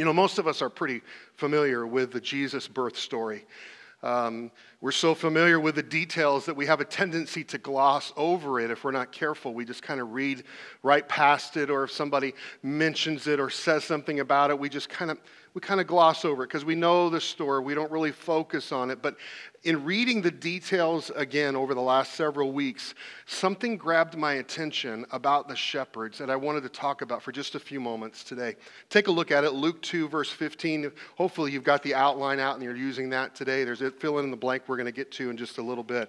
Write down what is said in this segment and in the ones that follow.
You know, most of us are pretty familiar with the Jesus birth story. Um, we're so familiar with the details that we have a tendency to gloss over it if we're not careful. We just kind of read right past it, or if somebody mentions it or says something about it, we just kind of we kind of gloss over it because we know the story. We don't really focus on it. But in reading the details again over the last several weeks, something grabbed my attention about the shepherds that I wanted to talk about for just a few moments today. Take a look at it, Luke 2, verse 15. Hopefully, you've got the outline out and you're using that today. There's a fill in the blank we're going to get to in just a little bit.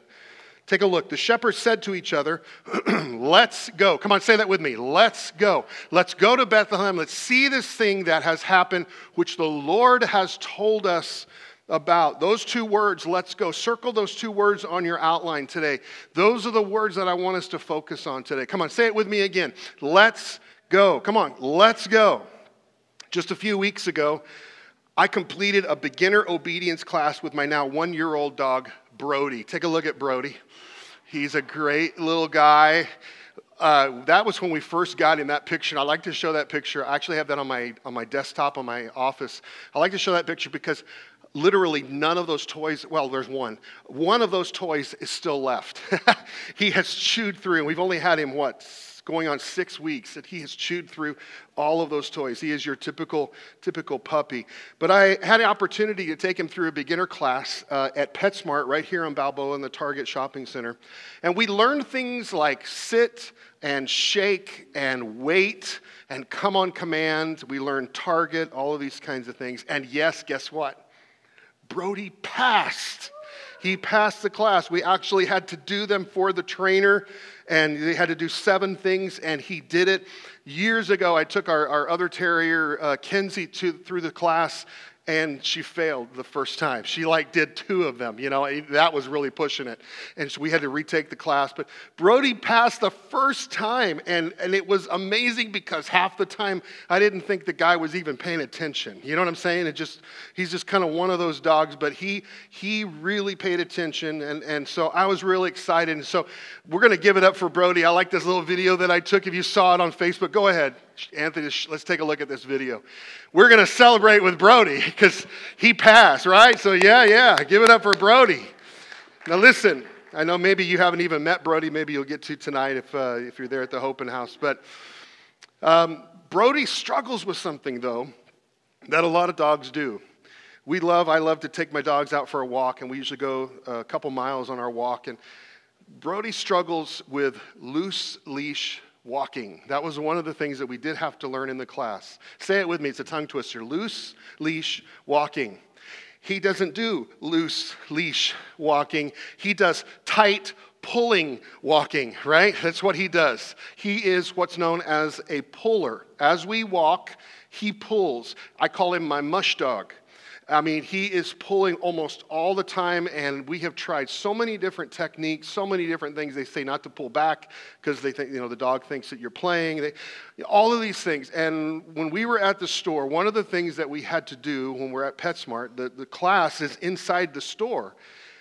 Take a look. The shepherds said to each other, Let's go. Come on, say that with me. Let's go. Let's go to Bethlehem. Let's see this thing that has happened, which the Lord has told us about. Those two words, let's go. Circle those two words on your outline today. Those are the words that I want us to focus on today. Come on, say it with me again. Let's go. Come on, let's go. Just a few weeks ago, I completed a beginner obedience class with my now one year old dog, Brody. Take a look at Brody. He's a great little guy. Uh, that was when we first got in that picture. I like to show that picture. I actually have that on my on my desktop on my office. I like to show that picture because literally none of those toys, well, there's one. One of those toys is still left. he has chewed through, and we've only had him, what, going on six weeks that he has chewed through all of those toys. He is your typical, typical puppy. But I had an opportunity to take him through a beginner class uh, at PetSmart right here in Balboa in the Target Shopping Center. And we learned things like sit and shake and wait and come on command. We learned target, all of these kinds of things. And yes, guess what? Brody passed. He passed the class. We actually had to do them for the trainer, and they had to do seven things, and he did it. Years ago, I took our, our other terrier, uh, Kenzie, to, through the class, and she failed the first time. She like did two of them, you know, that was really pushing it. And so we had to retake the class. But Brody passed the first time, and, and it was amazing because half the time I didn't think the guy was even paying attention. You know what I'm saying? It just he's just kind of one of those dogs, but he he really paid attention, and, and so I was really excited. And so we're gonna give it up for Brody. I like this little video that I took. If you saw it on Facebook, go ahead. Anthony, let's take a look at this video. We're going to celebrate with Brody because he passed, right? So, yeah, yeah, give it up for Brody. Now, listen, I know maybe you haven't even met Brody. Maybe you'll get to tonight if, uh, if you're there at the Hope and House. But um, Brody struggles with something, though, that a lot of dogs do. We love, I love to take my dogs out for a walk, and we usually go a couple miles on our walk. And Brody struggles with loose leash walking. That was one of the things that we did have to learn in the class. Say it with me, it's a tongue twister. Loose leash walking. He doesn't do loose leash walking, he does tight pulling walking, right? That's what he does. He is what's known as a puller. As we walk, he pulls. I call him my mush dog. I mean, he is pulling almost all the time, and we have tried so many different techniques, so many different things. They say not to pull back because they think, you know, the dog thinks that you're playing. They, all of these things. And when we were at the store, one of the things that we had to do when we're at PetSmart, the, the class is inside the store.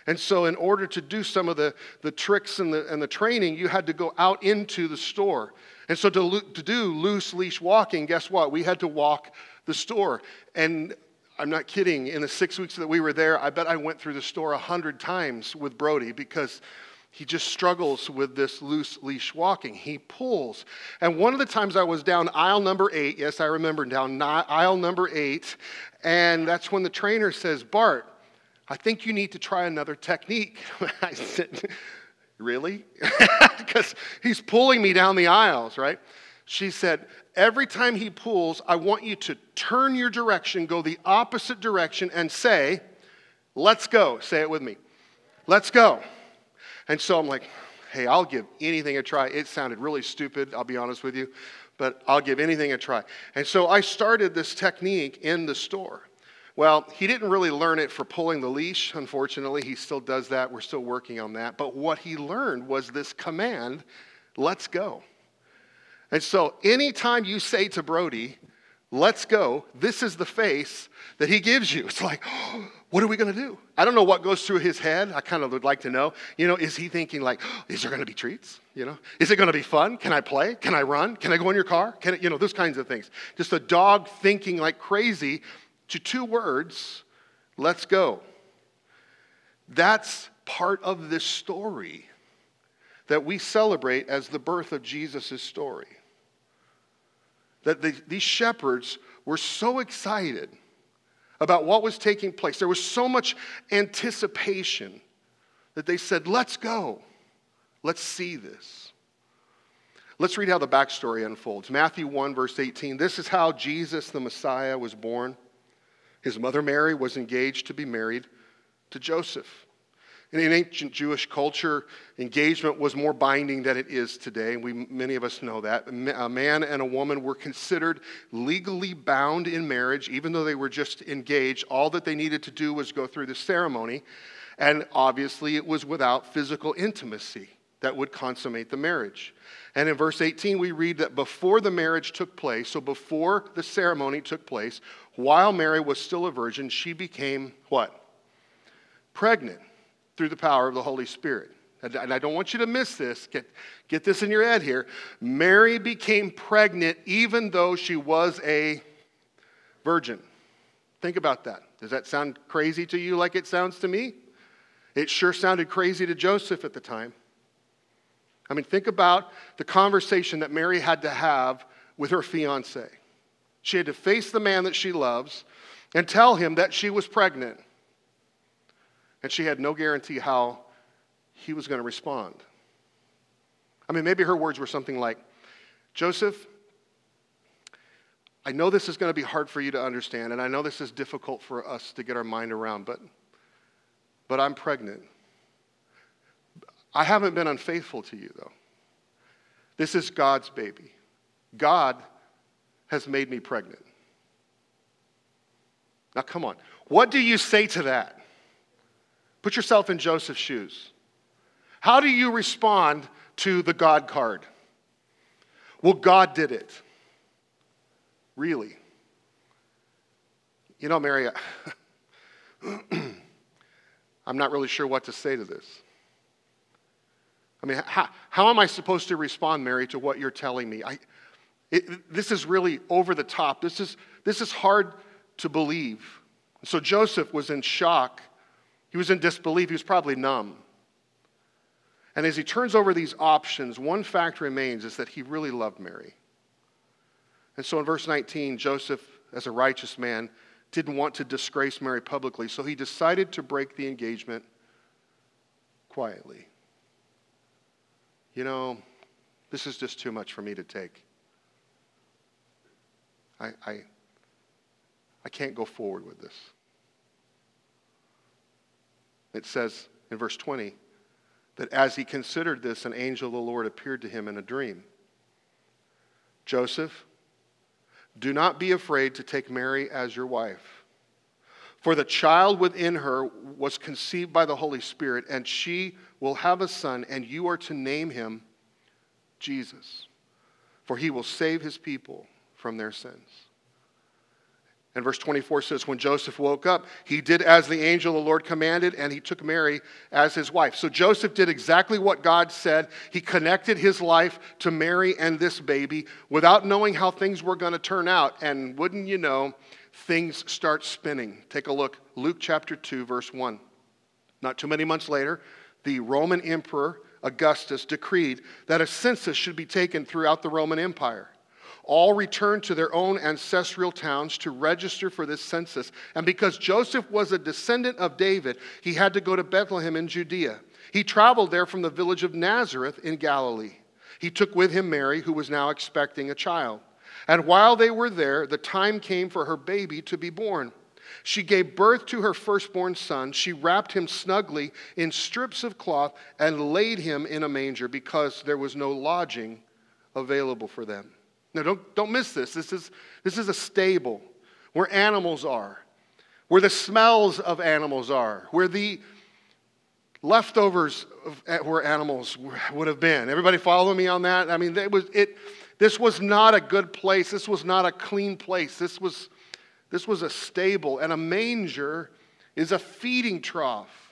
And so, in order to do some of the, the tricks and the, and the training, you had to go out into the store. And so, to, to do loose leash walking, guess what? We had to walk the store. And I'm not kidding. In the six weeks that we were there, I bet I went through the store a hundred times with Brody because he just struggles with this loose leash walking. He pulls. And one of the times I was down aisle number eight, yes, I remember down aisle number eight, and that's when the trainer says, Bart, I think you need to try another technique. I said, Really? Because he's pulling me down the aisles, right? She said, every time he pulls, I want you to turn your direction, go the opposite direction, and say, Let's go. Say it with me. Let's go. And so I'm like, Hey, I'll give anything a try. It sounded really stupid, I'll be honest with you, but I'll give anything a try. And so I started this technique in the store. Well, he didn't really learn it for pulling the leash, unfortunately. He still does that. We're still working on that. But what he learned was this command let's go. And so, anytime you say to Brody, let's go. This is the face that he gives you. It's like, what are we going to do? I don't know what goes through his head. I kind of would like to know. You know, is he thinking like, is there going to be treats? You know, is it going to be fun? Can I play? Can I run? Can I go in your car? Can it, you know, those kinds of things. Just a dog thinking like crazy to two words, let's go. That's part of this story that we celebrate as the birth of Jesus' story. That the, these shepherds were so excited about what was taking place. There was so much anticipation that they said, Let's go. Let's see this. Let's read how the backstory unfolds. Matthew 1, verse 18. This is how Jesus, the Messiah, was born. His mother Mary was engaged to be married to Joseph. In ancient Jewish culture, engagement was more binding than it is today. We, many of us know that. A man and a woman were considered legally bound in marriage, even though they were just engaged. All that they needed to do was go through the ceremony. And obviously, it was without physical intimacy that would consummate the marriage. And in verse 18, we read that before the marriage took place, so before the ceremony took place, while Mary was still a virgin, she became what? Pregnant through the power of the Holy Spirit. And I don't want you to miss this. Get, get this in your head here. Mary became pregnant even though she was a virgin. Think about that. Does that sound crazy to you like it sounds to me? It sure sounded crazy to Joseph at the time. I mean, think about the conversation that Mary had to have with her fiance. She had to face the man that she loves and tell him that she was pregnant and she had no guarantee how he was going to respond. I mean, maybe her words were something like Joseph, I know this is going to be hard for you to understand, and I know this is difficult for us to get our mind around, but, but I'm pregnant. I haven't been unfaithful to you, though. This is God's baby. God has made me pregnant. Now, come on. What do you say to that? Put yourself in Joseph's shoes. How do you respond to the God card? Well, God did it. Really? You know, Mary, I'm not really sure what to say to this. I mean, how, how am I supposed to respond, Mary, to what you're telling me? I, it, this is really over the top. This is, this is hard to believe. So Joseph was in shock he was in disbelief. He was probably numb. And as he turns over these options, one fact remains is that he really loved Mary. And so in verse 19, Joseph, as a righteous man, didn't want to disgrace Mary publicly, so he decided to break the engagement quietly. You know, this is just too much for me to take. I, I, I can't go forward with this. It says in verse 20 that as he considered this, an angel of the Lord appeared to him in a dream. Joseph, do not be afraid to take Mary as your wife. For the child within her was conceived by the Holy Spirit, and she will have a son, and you are to name him Jesus, for he will save his people from their sins. And verse 24 says, When Joseph woke up, he did as the angel of the Lord commanded, and he took Mary as his wife. So Joseph did exactly what God said. He connected his life to Mary and this baby without knowing how things were going to turn out. And wouldn't you know, things start spinning. Take a look, Luke chapter 2, verse 1. Not too many months later, the Roman emperor Augustus decreed that a census should be taken throughout the Roman Empire all returned to their own ancestral towns to register for this census. And because Joseph was a descendant of David, he had to go to Bethlehem in Judea. He traveled there from the village of Nazareth in Galilee. He took with him Mary, who was now expecting a child. And while they were there, the time came for her baby to be born. She gave birth to her firstborn son. She wrapped him snugly in strips of cloth and laid him in a manger because there was no lodging available for them. Now, don't, don't miss this. This is, this is a stable where animals are, where the smells of animals are, where the leftovers of where animals would have been. Everybody follow me on that? I mean, it was, it, This was not a good place. This was not a clean place. This was, this was a stable. And a manger is a feeding trough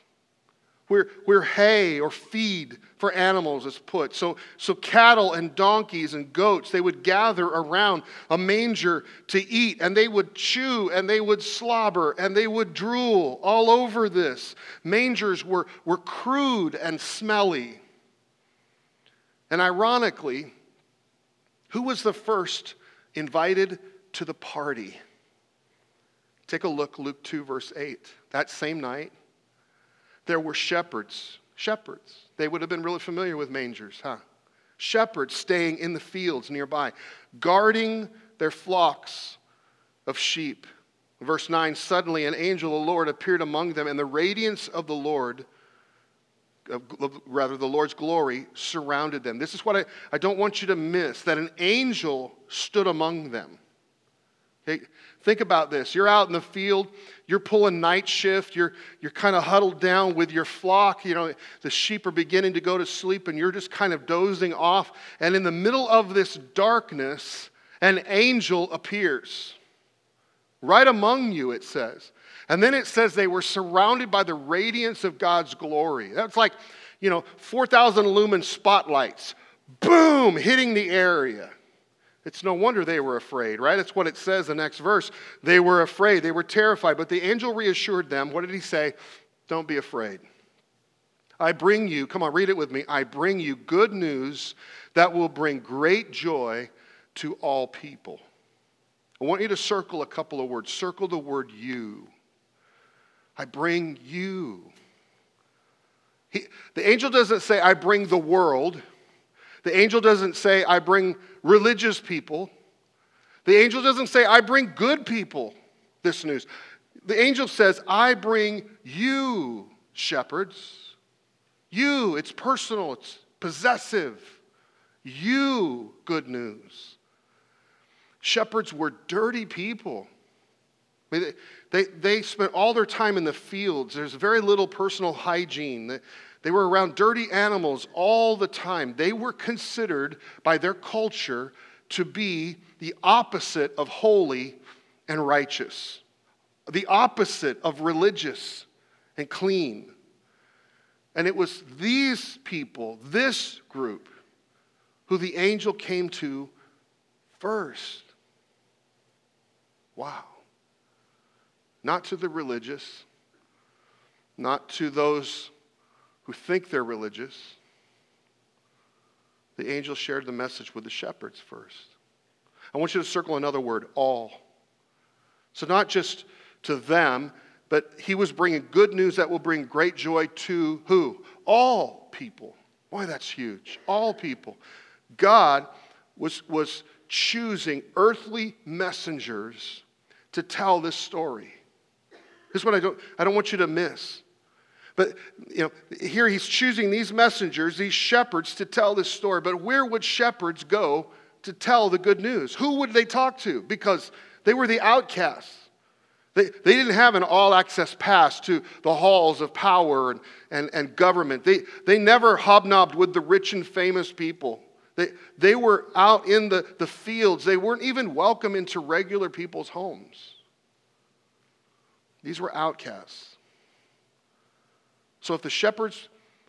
where, where hay or feed for animals is put. So, so cattle and donkeys and goats, they would gather around a manger to eat, and they would chew and they would slobber and they would drool all over this. Mangers were, were crude and smelly. And ironically, who was the first invited to the party? Take a look, Luke 2, verse 8. That same night, there were shepherds. Shepherds. They would have been really familiar with mangers, huh? Shepherds staying in the fields nearby, guarding their flocks of sheep. Verse 9 Suddenly an angel of the Lord appeared among them, and the radiance of the Lord, rather, the Lord's glory, surrounded them. This is what I, I don't want you to miss that an angel stood among them. Okay? Think about this. You're out in the field, you're pulling night shift, you're, you're kind of huddled down with your flock. You know, the sheep are beginning to go to sleep, and you're just kind of dozing off. And in the middle of this darkness, an angel appears. Right among you, it says. And then it says they were surrounded by the radiance of God's glory. That's like, you know, 4,000 lumen spotlights, boom, hitting the area. It's no wonder they were afraid, right? That's what it says the next verse. They were afraid, they were terrified. But the angel reassured them. What did he say? Don't be afraid. I bring you, come on, read it with me. I bring you good news that will bring great joy to all people. I want you to circle a couple of words. Circle the word you. I bring you. He, the angel doesn't say, I bring the world. The angel doesn't say, I bring religious people. The angel doesn't say, I bring good people this news. The angel says, I bring you, shepherds. You, it's personal, it's possessive. You, good news. Shepherds were dirty people. They, they, they spent all their time in the fields. There's very little personal hygiene. They were around dirty animals all the time. They were considered by their culture to be the opposite of holy and righteous, the opposite of religious and clean. And it was these people, this group, who the angel came to first. Wow. Not to the religious, not to those who think they're religious, the angel shared the message with the shepherds first. I want you to circle another word all. So, not just to them, but he was bringing good news that will bring great joy to who? All people. Boy, that's huge. All people. God was, was choosing earthly messengers to tell this story. Here's what I don't, I don't want you to miss. But you know, here he's choosing these messengers, these shepherds, to tell this story. But where would shepherds go to tell the good news? Who would they talk to? Because they were the outcasts. They, they didn't have an all access pass to the halls of power and, and, and government. They, they never hobnobbed with the rich and famous people. They, they were out in the, the fields. They weren't even welcome into regular people's homes. These were outcasts. So if the shepherds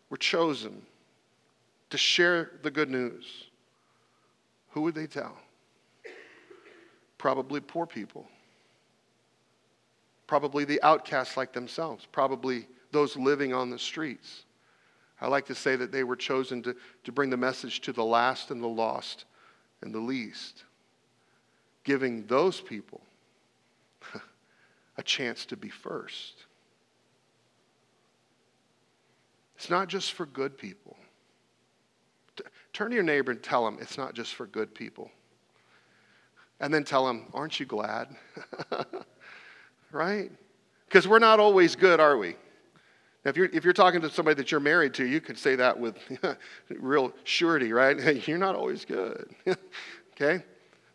were chosen to share the good news, who would they tell? Probably poor people. Probably the outcasts like themselves. Probably those living on the streets. I like to say that they were chosen to, to bring the message to the last and the lost and the least, giving those people a chance to be first. It's not just for good people. Turn to your neighbor and tell them it's not just for good people. And then tell them, aren't you glad? right? Because we're not always good, are we? Now, if you're, if you're talking to somebody that you're married to, you could say that with real surety, right? You're not always good. okay?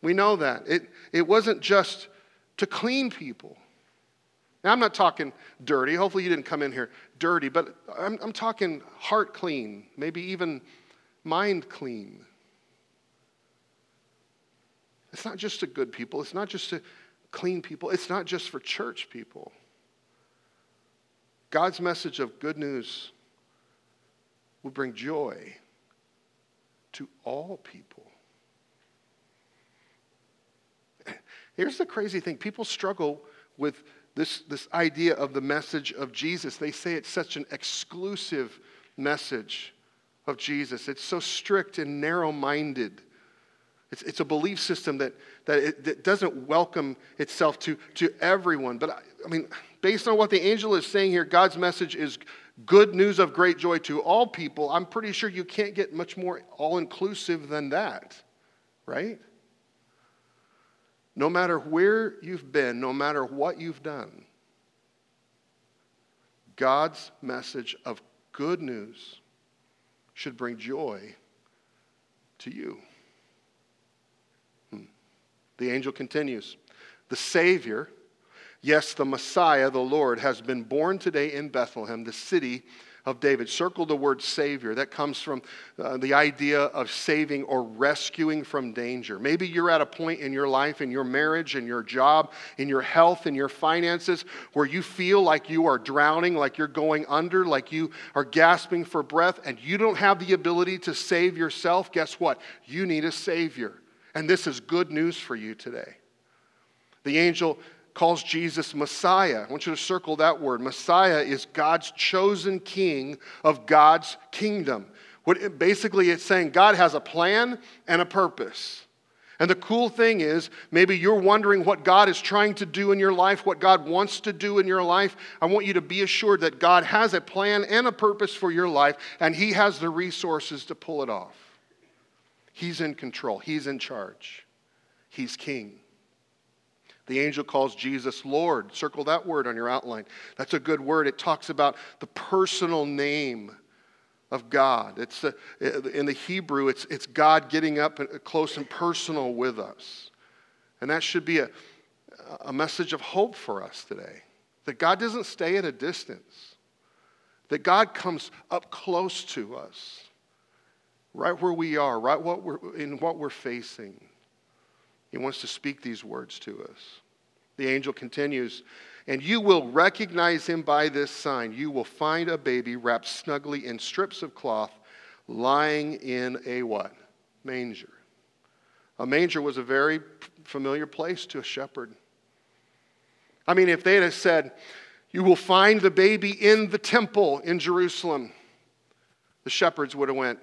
We know that. It, it wasn't just to clean people. Now, I'm not talking dirty. Hopefully, you didn't come in here dirty, but I'm, I'm talking heart clean, maybe even mind clean. It's not just to good people, it's not just to clean people, it's not just for church people. God's message of good news will bring joy to all people. Here's the crazy thing people struggle with this, this idea of the message of Jesus. They say it's such an exclusive message of Jesus, it's so strict and narrow minded. It's, it's a belief system that, that, it, that doesn't welcome itself to, to everyone. But I, I mean, based on what the angel is saying here, God's message is good news of great joy to all people. I'm pretty sure you can't get much more all inclusive than that, right? No matter where you've been, no matter what you've done, God's message of good news should bring joy to you. Hmm. The angel continues The Savior, yes, the Messiah, the Lord, has been born today in Bethlehem, the city of David. Circle the word Savior. That comes from uh, the idea of saving or rescuing from danger. Maybe you're at a point in your life, in your marriage, in your job, in your health, in your finances, where you feel like you are drowning, like you're going under, like you are gasping for breath, and you don't have the ability to save yourself. Guess what? You need a Savior. And this is good news for you today. The angel calls Jesus Messiah. I want you to circle that word. Messiah is God's chosen king of God's kingdom. What, basically, it's saying God has a plan and a purpose. And the cool thing is, maybe you're wondering what God is trying to do in your life, what God wants to do in your life. I want you to be assured that God has a plan and a purpose for your life, and He has the resources to pull it off. He's in control, He's in charge, He's king. The angel calls Jesus Lord. Circle that word on your outline. That's a good word. It talks about the personal name of God. It's a, in the Hebrew, it's, it's God getting up close and personal with us. And that should be a, a message of hope for us today. That God doesn't stay at a distance, that God comes up close to us, right where we are, right what we're, in what we're facing. He wants to speak these words to us. The angel continues, and you will recognize him by this sign. You will find a baby wrapped snugly in strips of cloth, lying in a what? Manger. A manger was a very familiar place to a shepherd. I mean, if they had said, You will find the baby in the temple in Jerusalem, the shepherds would have went,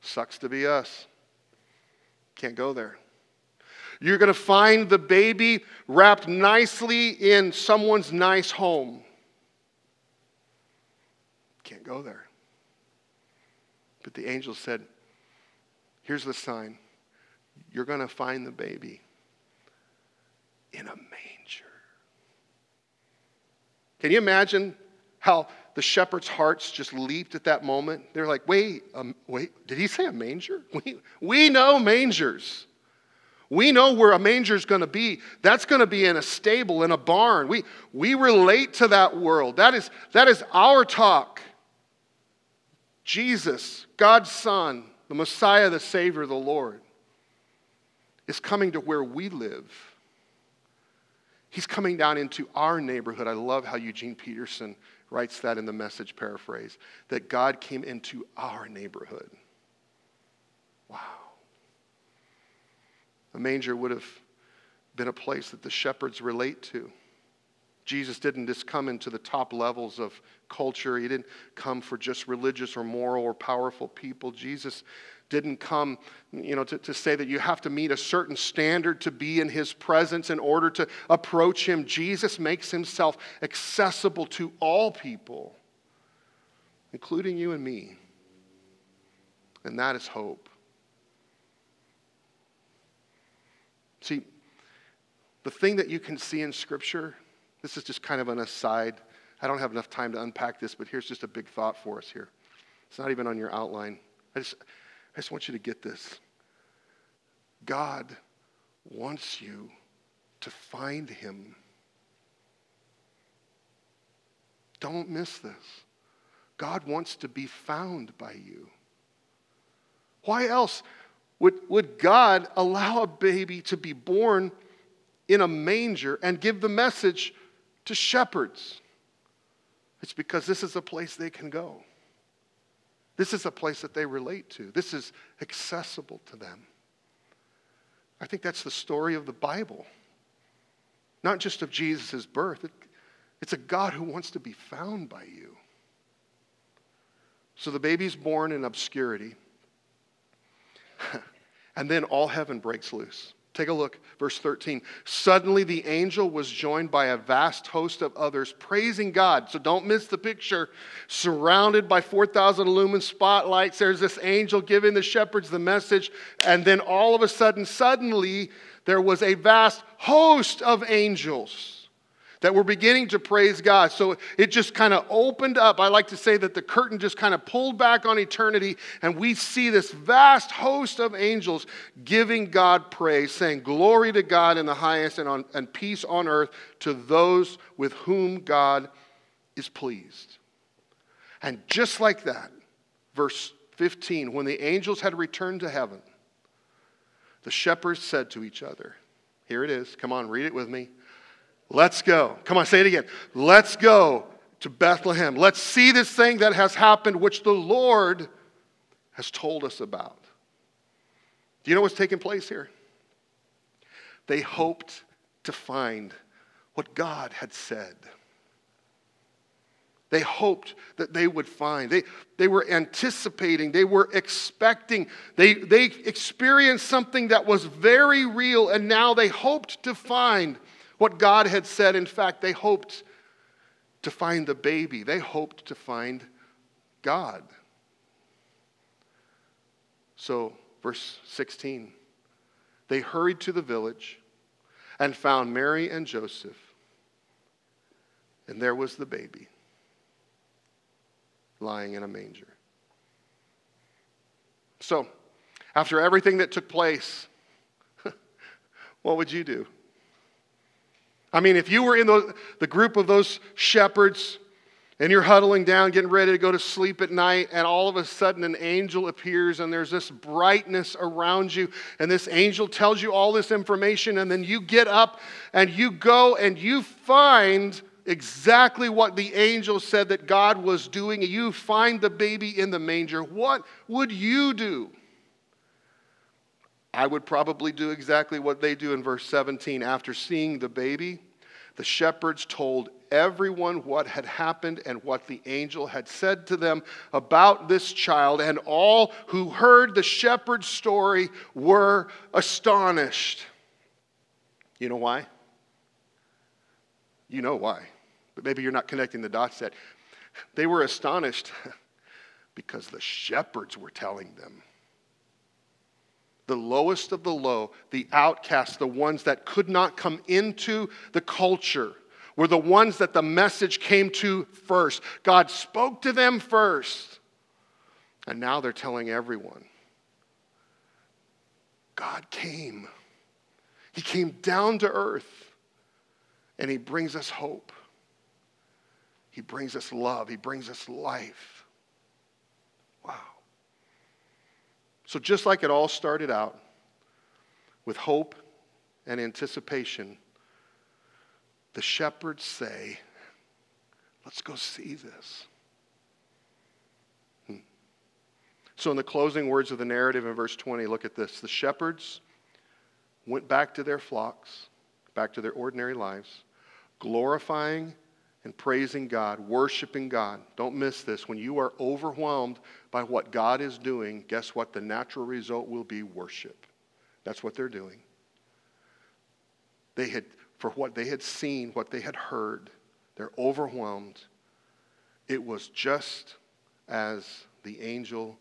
Sucks to be us. Can't go there. You're going to find the baby wrapped nicely in someone's nice home. Can't go there. But the angel said, Here's the sign. You're going to find the baby in a manger. Can you imagine how the shepherds' hearts just leaped at that moment? They're like, wait, um, wait, did he say a manger? We, we know mangers. We know where a manger is going to be. That's going to be in a stable, in a barn. We, we relate to that world. That is, that is our talk. Jesus, God's Son, the Messiah, the Savior, the Lord, is coming to where we live. He's coming down into our neighborhood. I love how Eugene Peterson writes that in the message paraphrase that God came into our neighborhood. A manger would have been a place that the shepherds relate to. Jesus didn't just come into the top levels of culture. He didn't come for just religious or moral or powerful people. Jesus didn't come, you know, to, to say that you have to meet a certain standard to be in his presence in order to approach him. Jesus makes himself accessible to all people, including you and me. And that is hope. See, the thing that you can see in Scripture, this is just kind of an aside. I don't have enough time to unpack this, but here's just a big thought for us here. It's not even on your outline. I just, I just want you to get this. God wants you to find him. Don't miss this. God wants to be found by you. Why else Would, would God allow a baby to be born in a manger and give the message to shepherds? It's because this is a place they can go. This is a place that they relate to. This is accessible to them. I think that's the story of the Bible. Not just of Jesus' birth, it's a God who wants to be found by you. So the baby's born in obscurity. and then all heaven breaks loose. Take a look, verse 13. Suddenly the angel was joined by a vast host of others praising God. So don't miss the picture. Surrounded by 4,000 lumen spotlights, there's this angel giving the shepherds the message. And then all of a sudden, suddenly, there was a vast host of angels that we're beginning to praise God. So it just kind of opened up. I like to say that the curtain just kind of pulled back on eternity, and we see this vast host of angels giving God praise, saying, Glory to God in the highest and, on, and peace on earth to those with whom God is pleased. And just like that, verse 15, when the angels had returned to heaven, the shepherds said to each other, Here it is. Come on, read it with me. Let's go. Come on, say it again. Let's go to Bethlehem. Let's see this thing that has happened, which the Lord has told us about. Do you know what's taking place here? They hoped to find what God had said. They hoped that they would find. They, they were anticipating. They were expecting. They, they experienced something that was very real, and now they hoped to find what God had said. In fact, they hoped to find the baby, they hoped to find God. So, verse 16 they hurried to the village and found Mary and Joseph, and there was the baby lying in a manger. So, after everything that took place, what would you do? I mean, if you were in the, the group of those shepherds and you're huddling down, getting ready to go to sleep at night, and all of a sudden an angel appears and there's this brightness around you, and this angel tells you all this information, and then you get up and you go and you find exactly what the angel said that God was doing, you find the baby in the manger. What would you do? I would probably do exactly what they do in verse 17. After seeing the baby, the shepherds told everyone what had happened and what the angel had said to them about this child, and all who heard the shepherd's story were astonished. You know why? You know why, but maybe you're not connecting the dots yet. They were astonished because the shepherds were telling them the lowest of the low, the outcasts, the ones that could not come into the culture, were the ones that the message came to first. God spoke to them first. And now they're telling everyone. God came. He came down to earth and He brings us hope. He brings us love. He brings us life. So, just like it all started out with hope and anticipation, the shepherds say, Let's go see this. Hmm. So, in the closing words of the narrative in verse 20, look at this. The shepherds went back to their flocks, back to their ordinary lives, glorifying and praising God, worshiping God. Don't miss this. When you are overwhelmed by what God is doing, guess what? The natural result will be worship. That's what they're doing. They had, for what they had seen, what they had heard, they're overwhelmed. It was just as the angel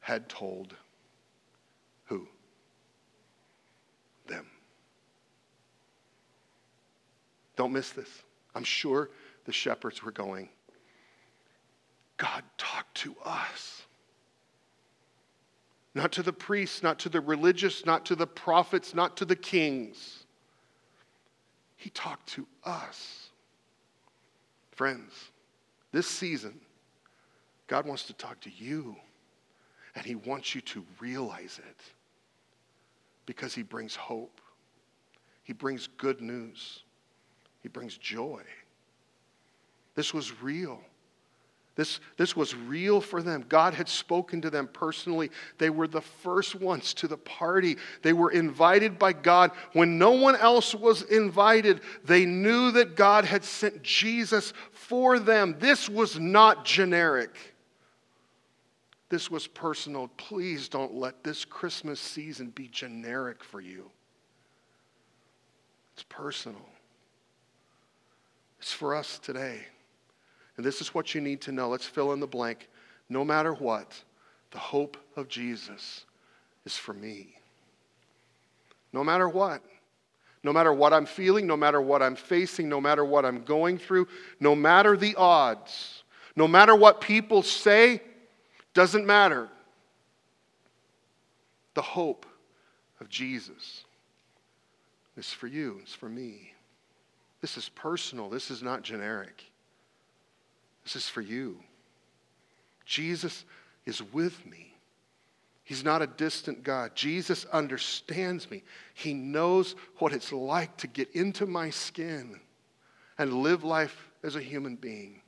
had told who? Them. Don't miss this. I'm sure the shepherds were going, God talked to us. Not to the priests, not to the religious, not to the prophets, not to the kings. He talked to us. Friends, this season, God wants to talk to you, and He wants you to realize it. because he brings hope. He brings good news. He brings joy. This was real. This, this was real for them. God had spoken to them personally. They were the first ones to the party. They were invited by God. When no one else was invited, they knew that God had sent Jesus for them. This was not generic, this was personal. Please don't let this Christmas season be generic for you. It's personal, it's for us today. And this is what you need to know. Let's fill in the blank. No matter what, the hope of Jesus is for me. No matter what. No matter what I'm feeling, no matter what I'm facing, no matter what I'm going through, no matter the odds, no matter what people say, doesn't matter. The hope of Jesus is for you, it's for me. This is personal, this is not generic. This is for you. Jesus is with me. He's not a distant God. Jesus understands me. He knows what it's like to get into my skin and live life as a human being.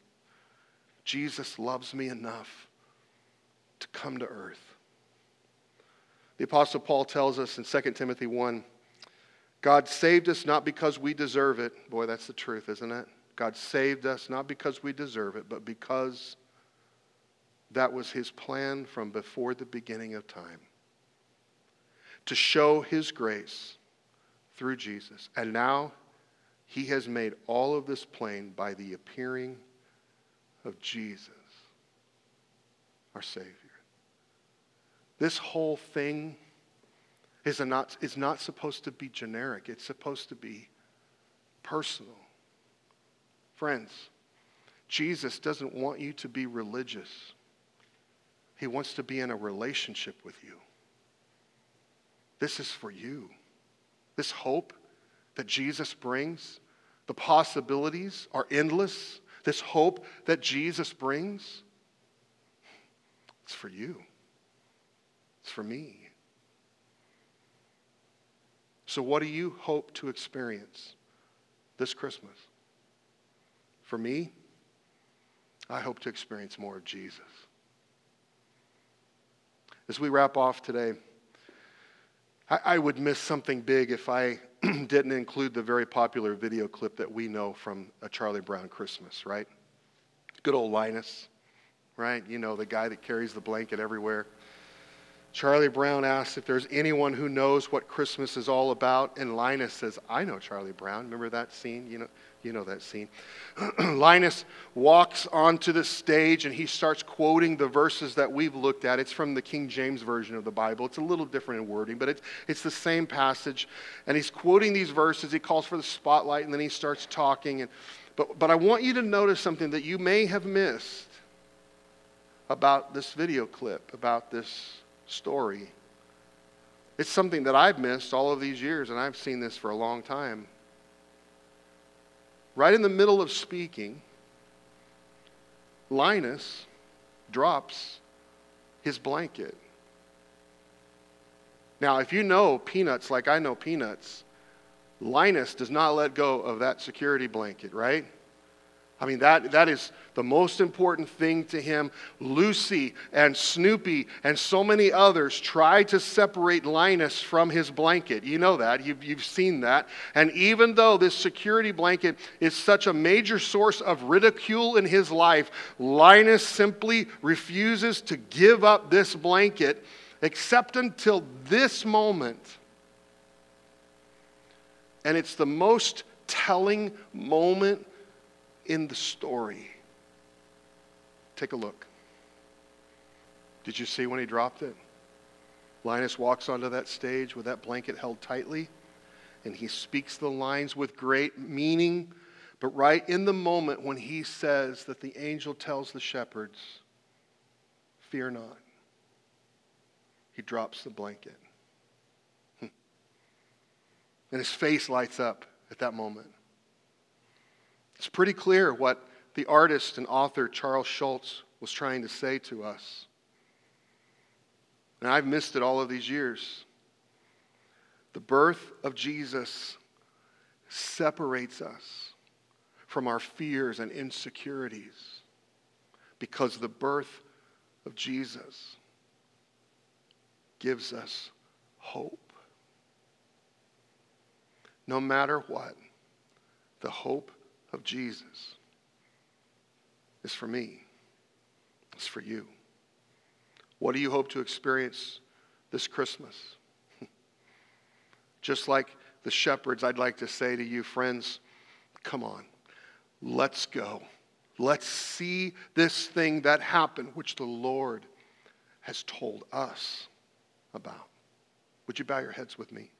Jesus loves me enough to come to earth. The Apostle Paul tells us in 2 Timothy 1 God saved us not because we deserve it. Boy, that's the truth, isn't it? God saved us not because we deserve it, but because that was his plan from before the beginning of time. To show his grace through Jesus. And now he has made all of this plain by the appearing of Jesus, our Savior. This whole thing is, not, is not supposed to be generic, it's supposed to be personal. Friends, Jesus doesn't want you to be religious. He wants to be in a relationship with you. This is for you. This hope that Jesus brings, the possibilities are endless. This hope that Jesus brings, it's for you. It's for me. So, what do you hope to experience this Christmas? For me, I hope to experience more of Jesus. As we wrap off today, I, I would miss something big if I didn't include the very popular video clip that we know from a Charlie Brown Christmas, right? Good old Linus, right? You know, the guy that carries the blanket everywhere. Charlie Brown asks if there's anyone who knows what Christmas is all about, and Linus says, I know Charlie Brown. Remember that scene? You know, you know that scene. Linus walks onto the stage and he starts quoting the verses that we've looked at. It's from the King James Version of the Bible. It's a little different in wording, but it's, it's the same passage. And he's quoting these verses. He calls for the spotlight and then he starts talking. And, but, but I want you to notice something that you may have missed about this video clip, about this story. It's something that I've missed all of these years, and I've seen this for a long time right in the middle of speaking, Linus drops his blanket. Now, if you know peanuts like I know peanuts, Linus does not let go of that security blanket, right? I mean, that, that is the most important thing to him. Lucy and Snoopy and so many others try to separate Linus from his blanket. You know that. You've, you've seen that. And even though this security blanket is such a major source of ridicule in his life, Linus simply refuses to give up this blanket except until this moment. And it's the most telling moment in the story. Take a look. Did you see when he dropped it? Linus walks onto that stage with that blanket held tightly, and he speaks the lines with great meaning. But right in the moment when he says that the angel tells the shepherds, Fear not, he drops the blanket. Hmm. And his face lights up at that moment. It's pretty clear what the artist and author Charles Schulz was trying to say to us. And I've missed it all of these years. The birth of Jesus separates us from our fears and insecurities because the birth of Jesus gives us hope. No matter what, the hope of Jesus is for me, it's for you. What do you hope to experience this Christmas? Just like the shepherds, I'd like to say to you, friends, come on, let's go. Let's see this thing that happened, which the Lord has told us about. Would you bow your heads with me?